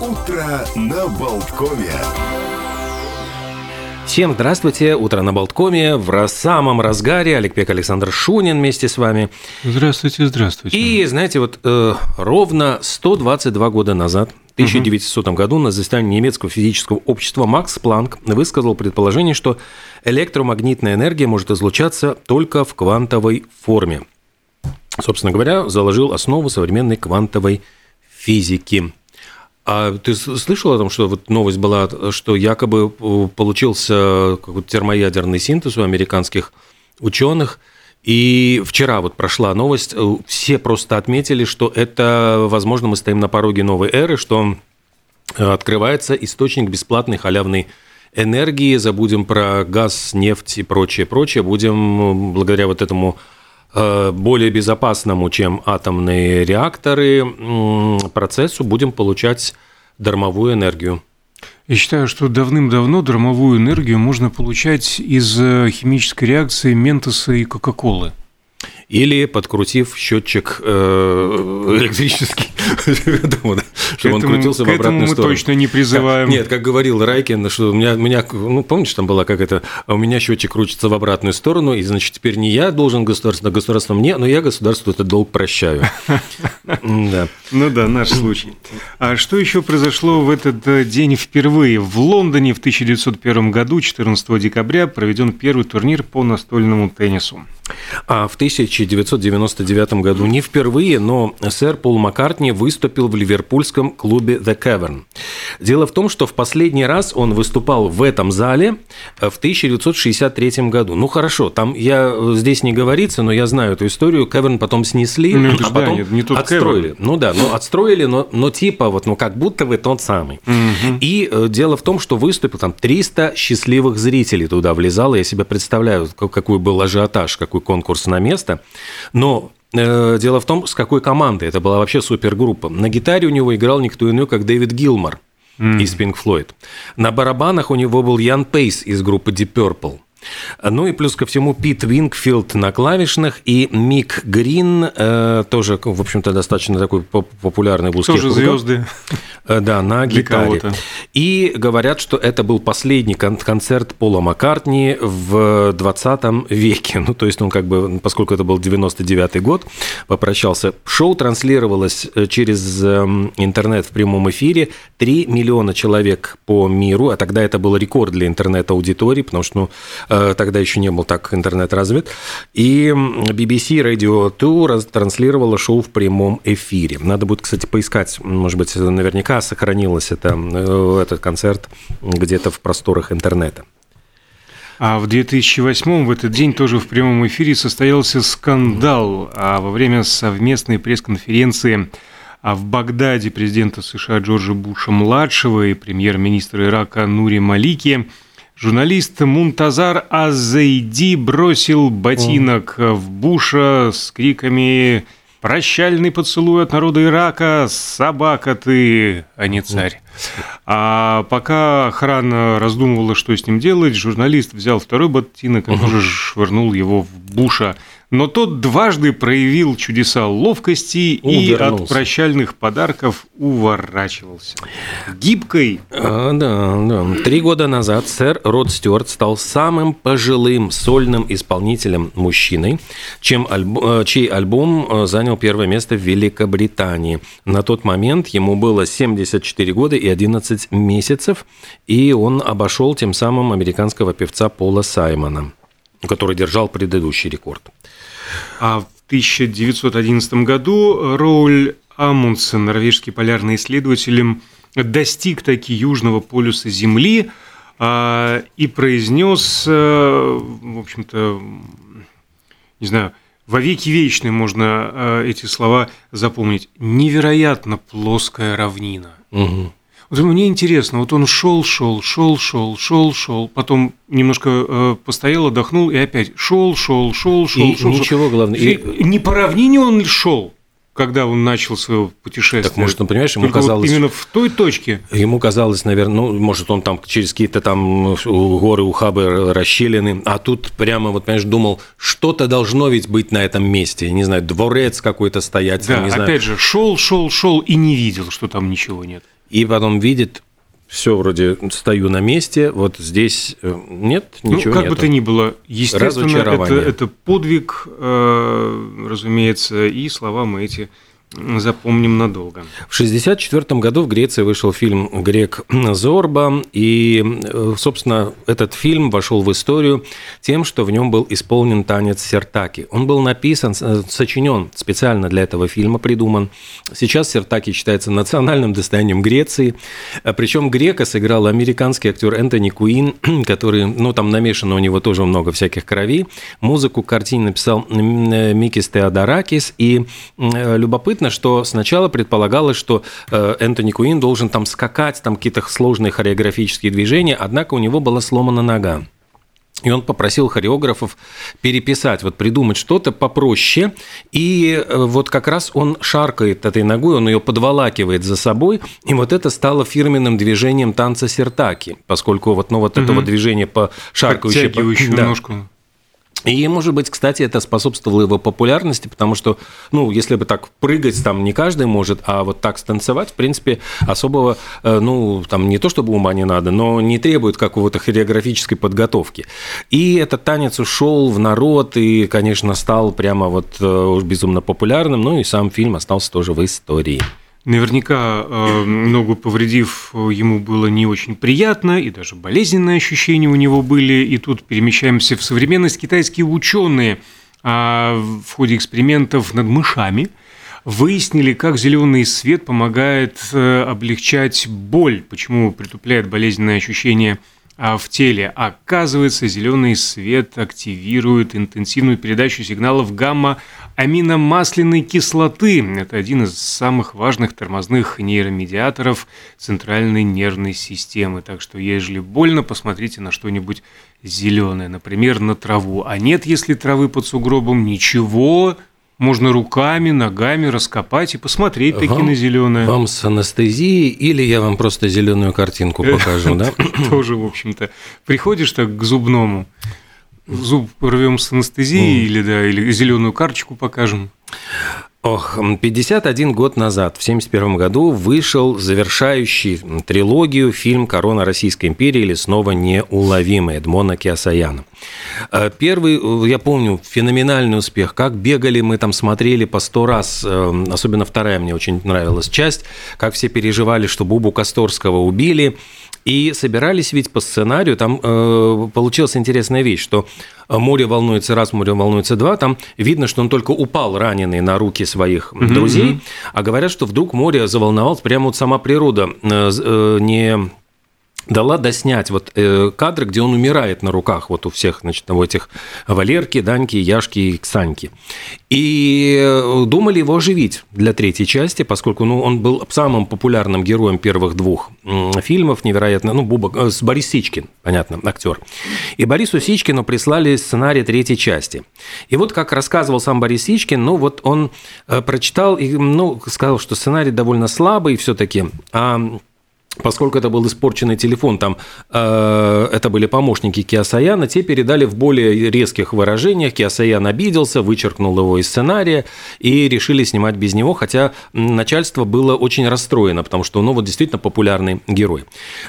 Утро на Болткове. Всем здравствуйте, утро на Болткоме, в самом разгаре, Олег Пек, Александр Шунин вместе с вами. Здравствуйте, здравствуйте. И, знаете, вот э, ровно 122 года назад, в 1900 году, на заседании немецкого физического общества Макс Планк высказал предположение, что электромагнитная энергия может излучаться только в квантовой форме. Собственно говоря, заложил основу современной квантовой физики. А ты слышал о том, что вот новость была, что якобы э, получился какой-то термоядерный синтез у американских ученых, и вчера вот прошла новость, э, все просто отметили, что это, возможно, мы стоим на пороге новой эры, что э, открывается источник бесплатной халявной энергии, забудем про газ, нефть и прочее, прочее, будем благодаря вот этому более безопасному, чем атомные реакторы, процессу будем получать дармовую энергию. Я считаю, что давным-давно дармовую энергию можно получать из э, химической реакции Ментоса и Кока-Колы или подкрутив счетчик э, электрический, чтобы он крутился в обратную сторону. мы точно не призываем. Нет, как говорил Райкин, что у меня, меня, ну, помнишь, там была как это, у меня счетчик крутится в обратную сторону, и, значит, теперь не я должен государство, государство мне, но я государству этот долг прощаю. Да. Ну да, наш случай. А что еще произошло в этот э, день впервые? В Лондоне в 1901 году, 14 декабря, проведен первый турнир по настольному теннису. А в 1999 году не впервые, но сэр Пол Маккартни выступил в ливерпульском клубе The Cavern. Дело в том, что в последний раз он выступал в этом зале в 1963 году. Ну хорошо, там я здесь не говорится, но я знаю эту историю. Cavern потом снесли, ну, а потом да, не тот отстроили. Cavern. Ну да, ну отстроили, но, но типа вот, ну как будто вы тот самый. Угу. И э, дело в том, что выступил там 300 счастливых зрителей туда влезало. Я себе представляю, какой был ажиотаж, какой конкурс на место. Но э, дело в том, с какой командой. Это была вообще супергруппа. На гитаре у него играл никто иной, как Дэвид Гилмор mm. из Pink Floyd. На барабанах у него был Ян Пейс из группы Deep Purple. Ну и плюс ко всему Пит Вингфилд на клавишных и Мик Грин, э, тоже, в общем-то, достаточно такой популярный в узких Тоже звезды. Э, да, на гитаре. И говорят, что это был последний кон- концерт Пола Маккартни в 20 веке. Ну, то есть он как бы, поскольку это был 99 год, попрощался. Шоу транслировалось э, через эм, интернет в прямом эфире. 3 миллиона человек по миру, а тогда это был рекорд для интернет-аудитории, потому что ну, тогда еще не был так интернет развит. И BBC Radio 2 транслировала шоу в прямом эфире. Надо будет, кстати, поискать, может быть, наверняка сохранилось это, э, этот концерт где-то в просторах интернета. А в 2008 в этот день тоже в прямом эфире состоялся скандал. А во время совместной пресс-конференции а в Багдаде президента США Джорджа Буша-младшего и премьер-министра Ирака Нури Малики – Журналист Мунтазар Азейди бросил ботинок О. в Буша с криками «Прощальный поцелуй от народа Ирака! Собака ты, а не царь!» А пока охрана раздумывала, что с ним делать, журналист взял второй ботинок и тоже швырнул его в Буша – но тот дважды проявил чудеса ловкости и от прощальных подарков уворачивался. Гибкой. А, да, да. Три года назад сэр Род Стюарт стал самым пожилым сольным исполнителем мужчиной, чем альб... Э, чей альбом э, занял первое место в Великобритании. На тот момент ему было 74 года и 11 месяцев, и он обошел тем самым американского певца Пола Саймона который держал предыдущий рекорд. А в 1911 году Роуль Амундсен, норвежский полярный исследователь, достиг таки Южного полюса Земли а, и произнес, э, в общем-то, не знаю, во веки вечные можно э, эти слова запомнить. Невероятно плоская равнина. Угу. Вот мне интересно, вот он шел, шел, шел, шел, шел, шел, потом немножко э, постоял, отдохнул и опять шел, шел, шел, шел, и шел. Ничего шел. главное. И... Не по равнине он шел, когда он начал свое путешествие. Так может, он, понимаешь, ему Только казалось... Вот именно в той точке. Ему казалось, наверное, ну, может, он там через какие-то там горы, ухабы, расщелины, а тут прямо, вот, понимаешь, думал, что-то должно ведь быть на этом месте, не знаю, дворец какой-то стоять. Да, не опять знаю. же, шел, шел, шел и не видел, что там ничего нет. И потом видит, все вроде стою на месте, вот здесь э, нет, ничего Ну, как нету. бы то ни было, естественно, это, это подвиг, э, разумеется, и слова мы эти запомним надолго. В 1964 году в Греции вышел фильм «Грек Зорба», и, э, собственно, этот фильм вошел в историю тем, что в нем был исполнен танец Сертаки. Он был написан, э, сочинен специально для этого фильма, придуман. Сейчас Сертаки считается национальным достоянием Греции, причем Грека сыграл американский актер Энтони Куин, который, ну, там намешано у него тоже много всяких крови. Музыку к написал э, Микис Теодоракис, и э, любопытно, что сначала предполагалось, что э, Энтони Куин должен там скакать, там какие-то сложные хореографические движения, однако у него была сломана нога. И он попросил хореографов переписать, вот придумать что-то попроще. И э, вот как раз он шаркает этой ногой, он ее подволакивает за собой. И вот это стало фирменным движением танца сертаки, поскольку вот, ну, вот Мгм. этого движения по шаркающей... по- Подтягивающую да. ножку. И, может быть, кстати, это способствовало его популярности, потому что, ну, если бы так прыгать, там не каждый может, а вот так станцевать, в принципе, особого, э, ну, там не то чтобы ума не надо, но не требует какого-то хореографической подготовки. И этот танец ушел в народ и, конечно, стал прямо вот э, безумно популярным, ну и сам фильм остался тоже в истории. Наверняка э, ногу повредив, ему было не очень приятно, и даже болезненные ощущения у него были. И тут перемещаемся в современность. Китайские ученые а, в ходе экспериментов над мышами выяснили, как зеленый свет помогает э, облегчать боль, почему притупляет болезненные ощущения в теле. Оказывается, зеленый свет активирует интенсивную передачу сигналов гамма-аминомасляной кислоты. Это один из самых важных тормозных нейромедиаторов центральной нервной системы. Так что, ежели больно, посмотрите на что-нибудь зеленое, например, на траву. А нет, если травы под сугробом, ничего, можно руками, ногами раскопать и посмотреть таки Вам- на зеленое. Вам с анестезией или я вам просто зеленую картинку покажу, да? Тоже, в общем-то, приходишь так к зубному, зуб рвем с анестезией или да, или зеленую карточку покажем. Ох, 51 год назад, в 1971 году, вышел завершающий трилогию фильм «Корона Российской империи» или «Снова неуловимый» Эдмона Киасаяна. Э, Первый, э, я помню, феноменальный успех. Как бегали, мы там смотрели по сто раз, э, особенно вторая мне очень нравилась часть, как все переживали, что Бубу Косторского убили. И собирались ведь по сценарию, там э, получилась интересная вещь, что море волнуется раз, море волнуется два, там видно, что он только упал раненый на руки своих Мгм, друзей, а говорят, что вдруг море заволновалось, прямо вот сама природа э, э, не дала доснять вот э, кадры, где он умирает на руках вот у всех, значит, у этих Валерки, Даньки, Яшки и Ксаньки. И э, думали его оживить для третьей части, поскольку ну, он был самым популярным героем первых двух фильмов, невероятно, ну, Буба, э, с Борис Сичкин, понятно, актер. И Борису Сичкину прислали сценарий третьей части. И вот как рассказывал сам Борис Сичкин, ну, вот он э, прочитал и, ну, сказал, что сценарий довольно слабый все-таки, а Поскольку это был испорченный телефон, там э, это были помощники Киасаяна, те передали в более резких выражениях. Киасаян обиделся, вычеркнул его из сценария и решили снимать без него, хотя начальство было очень расстроено, потому что ну, вот действительно популярный герой.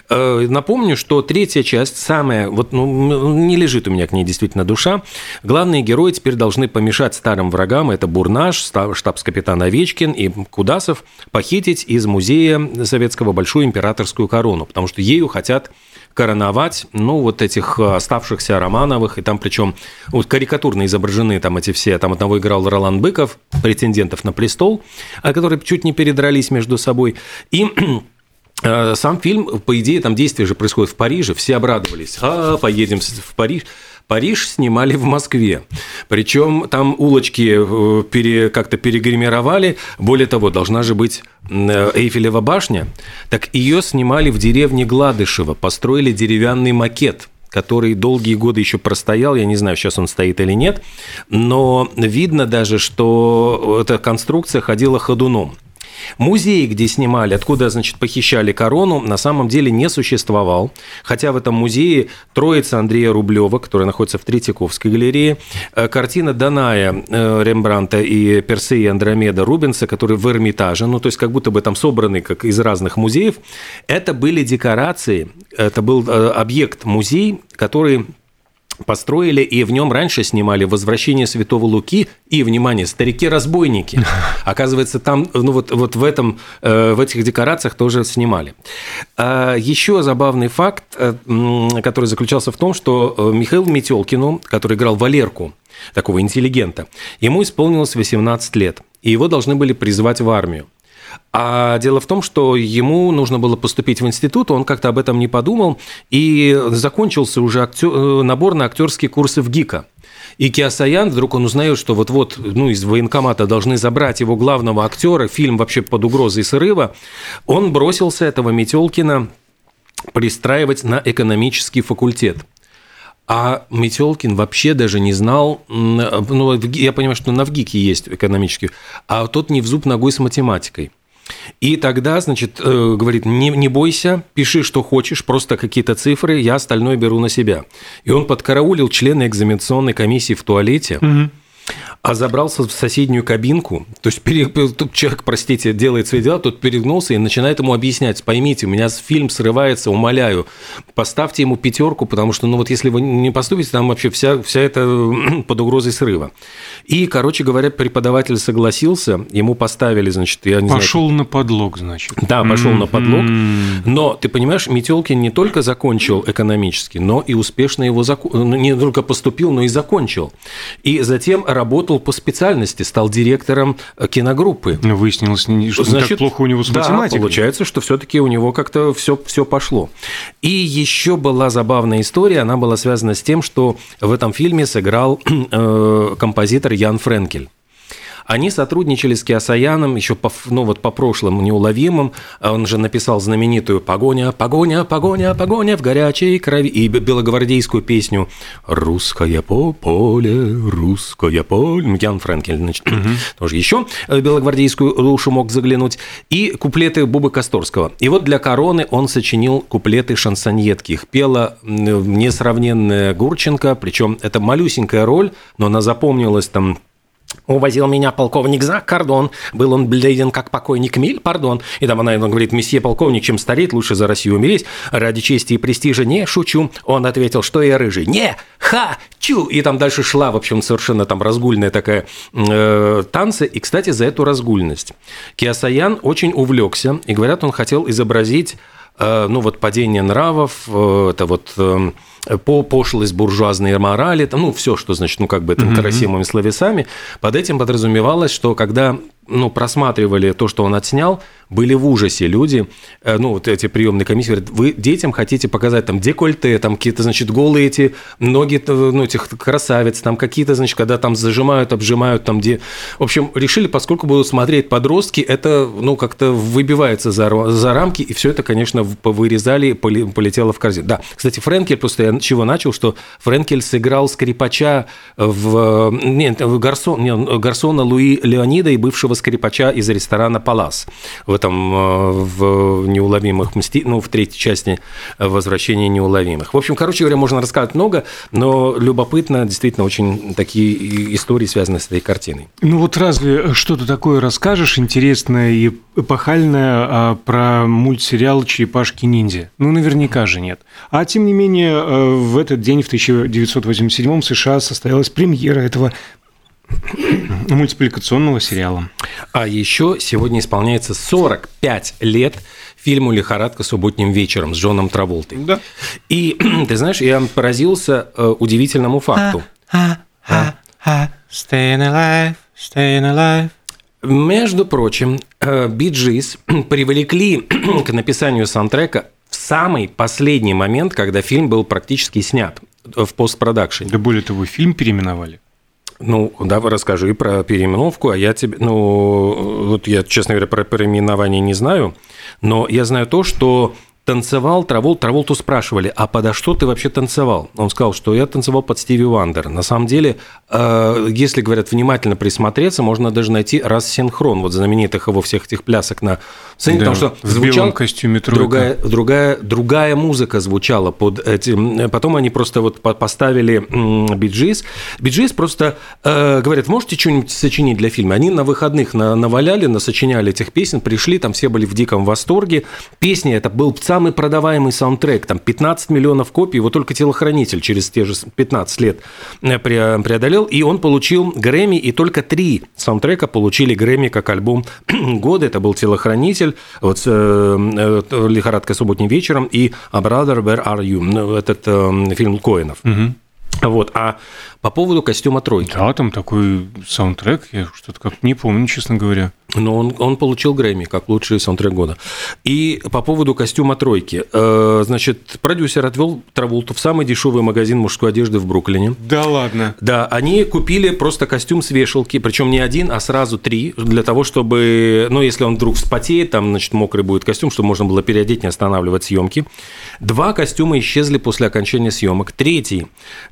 Э, напомню, что третья часть, самая, вот ну, не лежит у меня к ней действительно душа. Главные герои теперь должны помешать старым врагам, это Бурнаш, штабс-капитан Овечкин и Кудасов, похитить из музея советского большую императорскую корону, потому что ею хотят короновать, ну, вот этих э, оставшихся Романовых, и там причем вот карикатурно изображены там эти все, там одного играл Ролан Быков, претендентов на престол, а которые чуть не передрались между собой, и э, сам фильм, по идее, там действие же происходит в Париже, все обрадовались, а, поедем в Париж, Париж снимали в Москве. Причем там улочки э, пере, как-то перегримировали. Более того, должна же быть э, Эйфелева башня. Так ее снимали в деревне Гладышево. Построили деревянный макет который долгие годы еще простоял, я не знаю, сейчас он стоит или нет, но видно даже, что эта конструкция ходила ходуном. Музей, где снимали, откуда, значит, похищали корону, на самом деле не существовал. Хотя в этом музее Троица Андрея Рублева, которая находится в Третьяковской галерее, э, картина Даная э, Рембранта и Персея Андромеда Рубенса, которые в Эрмитаже, ну, то есть как будто бы там собраны как из разных музеев, это были декорации, это был э, объект музей, который построили, и в нем раньше снимали «Возвращение святого Луки» и, внимание, «Старики-разбойники». Оказывается, там, ну вот, вот в, этом, э, в этих декорациях тоже снимали. А еще забавный факт, э, который заключался в том, что э, Михаил Метелкину, который играл Валерку, такого интеллигента, ему исполнилось 18 лет, и его должны были призвать в армию. А дело в том, что ему нужно было поступить в институт, он как-то об этом не подумал, и закончился уже актер, э, набор на актерские курсы в ГИКа. И Киасаян, вдруг он узнает, что вот-вот ну, из военкомата должны забрать его главного актера, фильм вообще под угрозой срыва, он бросился этого Метелкина пристраивать на экономический факультет. А Метелкин вообще даже не знал, ну, я понимаю, что на ВГИКе есть экономический, а тот не в зуб ногой с математикой. И тогда, значит, э, говорит, не, не бойся, пиши, что хочешь, просто какие-то цифры, я остальное беру на себя. И он подкараулил члена экзаменационной комиссии в туалете. Угу а забрался в соседнюю кабинку, то есть тут человек, простите, делает свои дела, тот перегнулся и начинает ему объяснять, поймите, у меня фильм срывается, умоляю, поставьте ему пятерку, потому что, ну вот если вы не поступите, там вообще вся, вся это под угрозой срыва. И, короче говоря, преподаватель согласился, ему поставили, значит, я не пошел знаю... на подлог, значит. Да, пошел на подлог, но, ты понимаешь, Метелкин не только закончил экономически, но и успешно его, зак... Ну, не только поступил, но и закончил. И затем работал по специальности, стал директором э, киногруппы. Но выяснилось, что Значит, так плохо у него с да, математикой. получается, что все-таки у него как-то все, все пошло. И еще была забавная история, она была связана с тем, что в этом фильме сыграл э, композитор Ян Френкель. Они сотрудничали с Киасаяном еще по, ну, вот по прошлым неуловимым. Он же написал знаменитую «Погоня, погоня, погоня, погоня в горячей крови» и белогвардейскую песню «Русское по поле, русское поле». Ну, Ян Френкель, значит, угу. тоже еще белогвардейскую душу мог заглянуть. И куплеты Бубы Косторского. И вот для «Короны» он сочинил куплеты шансоньетки. Их пела несравненная Гурченко, причем это малюсенькая роль, но она запомнилась там Увозил меня полковник за кордон, был он бледен, как покойник Миль, пардон. И там она говорит, месье полковник, чем стареть, лучше за Россию умереть, ради чести и престижа не шучу. Он ответил, что я рыжий, не хочу. И там дальше шла, в общем, совершенно там разгульная такая э, танцы. И, кстати, за эту разгульность Киасаян очень увлекся, и говорят, он хотел изобразить ну вот падение нравов, э, это вот э, по пошлость буржуазной морали, там, ну, все, что значит, ну, как бы там красивыми словесами, под этим подразумевалось, что когда ну, просматривали то, что он отснял, были в ужасе люди, э, ну, вот эти приемные комиссии, говорят, вы детям хотите показать там декольте, там какие-то, значит, голые эти ноги, ну, этих красавиц, там какие-то, значит, когда там зажимают, обжимают, там, где... В общем, решили, поскольку будут смотреть подростки, это, ну, как-то выбивается за, за рамки, и все это, конечно, вырезали, полетело в корзину. Да, кстати, Френкель, просто я чего начал, что Френкель сыграл скрипача в... Нет, Гарсон, нет, Гарсона Луи Леонида и бывшего скрипача из ресторана «Палас». В этом э, в «Неуловимых мсти...» ну, в третьей части «Возвращения неуловимых». В общем, короче говоря, можно рассказать много, но любопытно, действительно, очень такие истории связаны с этой картиной. Ну вот разве что-то такое расскажешь интересное и эпохальное а, про мультсериал «Черепашки-ниндзя»? Ну, наверняка же нет. А тем не менее, э, в этот день, в 1987 в США состоялась премьера этого мультипликационного сериала. А еще сегодня исполняется 45 лет фильму «Лихорадка субботним вечером» с Джоном Траволтой. Да. И, ты знаешь, я поразился э, удивительному факту. Staying alive, staying alive. Между прочим, Биджис привлекли к написанию саундтрека в самый последний момент, когда фильм был практически снят в постпродакшене. Да более того, фильм переименовали. Ну, давай расскажи про переименовку, а я тебе, ну, вот я, честно говоря, про переименование не знаю, но я знаю то, что танцевал Травол, Траволту спрашивали, а подо что ты вообще танцевал? Он сказал, что я танцевал под Стиви Вандер. На самом деле, э, если, говорят, внимательно присмотреться, можно даже найти рассинхрон вот знаменитых его всех этих плясок на сцене, Да, потому что в звучал белом костюме тройка. другая, другая, другая музыка звучала под этим. Потом они просто вот по- поставили Bee Gees. Bee Gees просто э, говорят, можете что-нибудь сочинить для фильма? Они на выходных на- наваляли, насочиняли этих песен, пришли, там все были в диком восторге. Песня это был самый продаваемый саундтрек, там 15 миллионов копий, его только телохранитель через те же 15 лет э, пре- преодолел, и он получил Грэмми, и только три саундтрека получили Грэмми как альбом года. Это был телохранитель, вот э, э, лихорадка субботним вечером и Brother, Where Are You? Ну, Этот э, фильм Коинов. Вот. А по поводу костюма тройки. Да, там такой саундтрек, я что-то как не помню, честно говоря. Но он, он получил Грэмми как лучший саундтрек года. И по поводу костюма тройки. Э, Значит, продюсер отвел Траволту в самый дешевый магазин мужской одежды в Бруклине. Да ладно. Да, они купили просто костюм с вешалки, причем не один, а сразу три, для того, чтобы, ну, если он вдруг вспотеет, там, значит, мокрый будет костюм, чтобы можно было переодеть, не останавливать съемки. Два костюма исчезли после окончания съемок. Третий,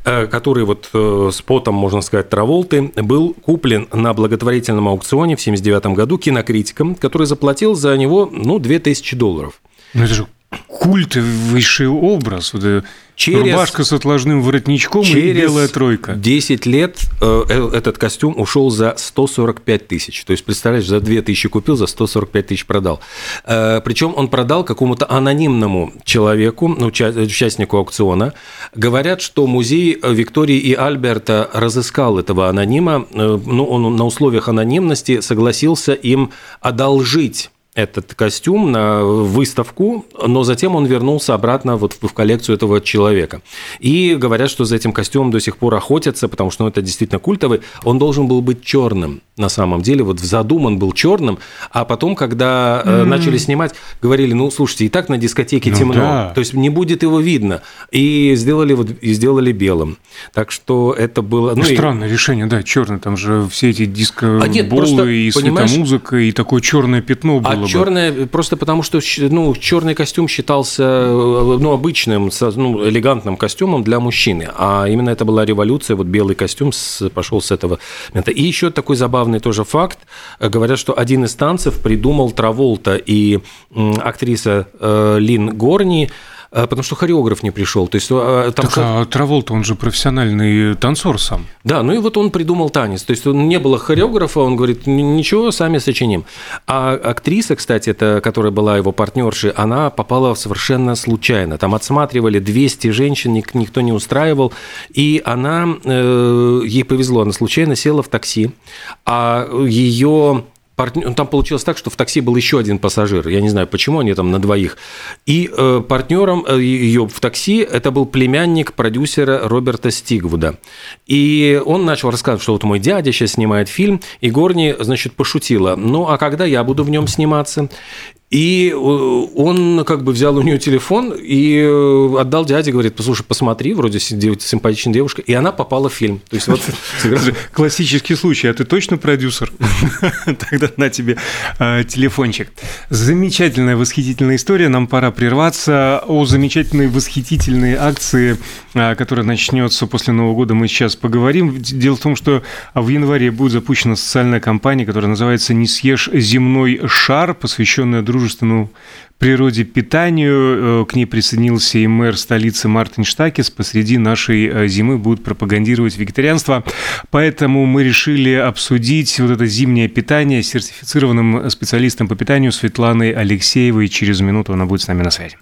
э, который вот э, с потом, можно сказать, Траволты, был куплен на благотворительном аукционе в 79 году кинокритиком, который заплатил за него, ну, 2000 долларов. Ну это же культовейший образ. Вот, э, Через- Рубашка с отложным воротничком и белая тройка. 10 лет э, э, этот костюм ушел за 145 тысяч. То есть, представляешь, за 2 тысячи купил, за 145 тысяч продал. Э, Причем он продал какому-то анонимному человеку, ну, уча- участнику аукциона. Говорят, что музей Виктории и Альберта разыскал этого анонима. Э, Ну, он на условиях анонимности согласился им одолжить этот костюм на выставку, но затем он вернулся обратно вот в коллекцию этого человека. И говорят, что за этим костюмом до сих пор охотятся, потому что ну, это действительно культовый. Он должен был быть черным на самом деле. Вот в задум он был черным, а потом, когда э, начали снимать, говорили, ну, слушайте, и так на дискотеке Ну темно, да. то есть не будет его видно. И сделали, вот, и сделали белым. Так что это было... Ну, и- странное решение, да, черный. Там же все эти диско А нет, просто, и светомузыка, и такое черное пятно было А бы. черное просто потому, что ну, черный костюм считался э, ну, обычным, ну, элегантным костюмом для мужчины. А именно это была революция, вот белый костюм с- пошел с этого момента. И еще такой забавный тоже факт. Э, Говорят, что один из танцев придумал Траволта и актриса э, Лин Горни, э, потому что хореограф не пришел. То есть э, там Так, а Траволта, он же профессиональный танцор сам. да, ну и вот он придумал танец. То есть он не было хореографа, он говорит, «Н- ничего, сами сочиним. А актриса, кстати, это, которая была его партнершей, она попала совершенно случайно. Там отсматривали 200 женщин, ник- никто не устраивал. И она, э, ей повезло, она случайно села в такси, а ее партнер, там получилось так, что в такси был еще один пассажир. Я не знаю, почему они там на двоих. И э, партнером э, ее в такси это был племянник продюсера Роберта Стигвуда. И он начал рассказывать, что вот мой дядя сейчас снимает фильм, и Горни, значит, пошутила. Ну, а когда я буду в нем сниматься? И э, он как бы взял у нее телефон и э, отдал дяде, говорит, послушай, посмотри, вроде симпатичная девушка, и она попала в фильм. То есть вот Классический случай. А ты точно продюсер? Тогда на тебе э, телефончик. Замечательная, восхитительная история. Нам пора прерваться. О замечательной, восхитительной акции, которая начнется после Нового года, мы сейчас поговорим. Дело в том, что в январе будет запущена социальная кампания, которая называется «Не съешь земной шар», посвященная дружественному природе питанию. Э, К ней присоединился и мэр столицы Мартин Штакис. Посреди нашей э, зимы будут пропагандировать вегетарианство. Поэтому мы решили обсудить вот это зимнее питание с сертифицированным специалистом по питанию Светланой Алексеевой. Через минуту она будет с нами на связи.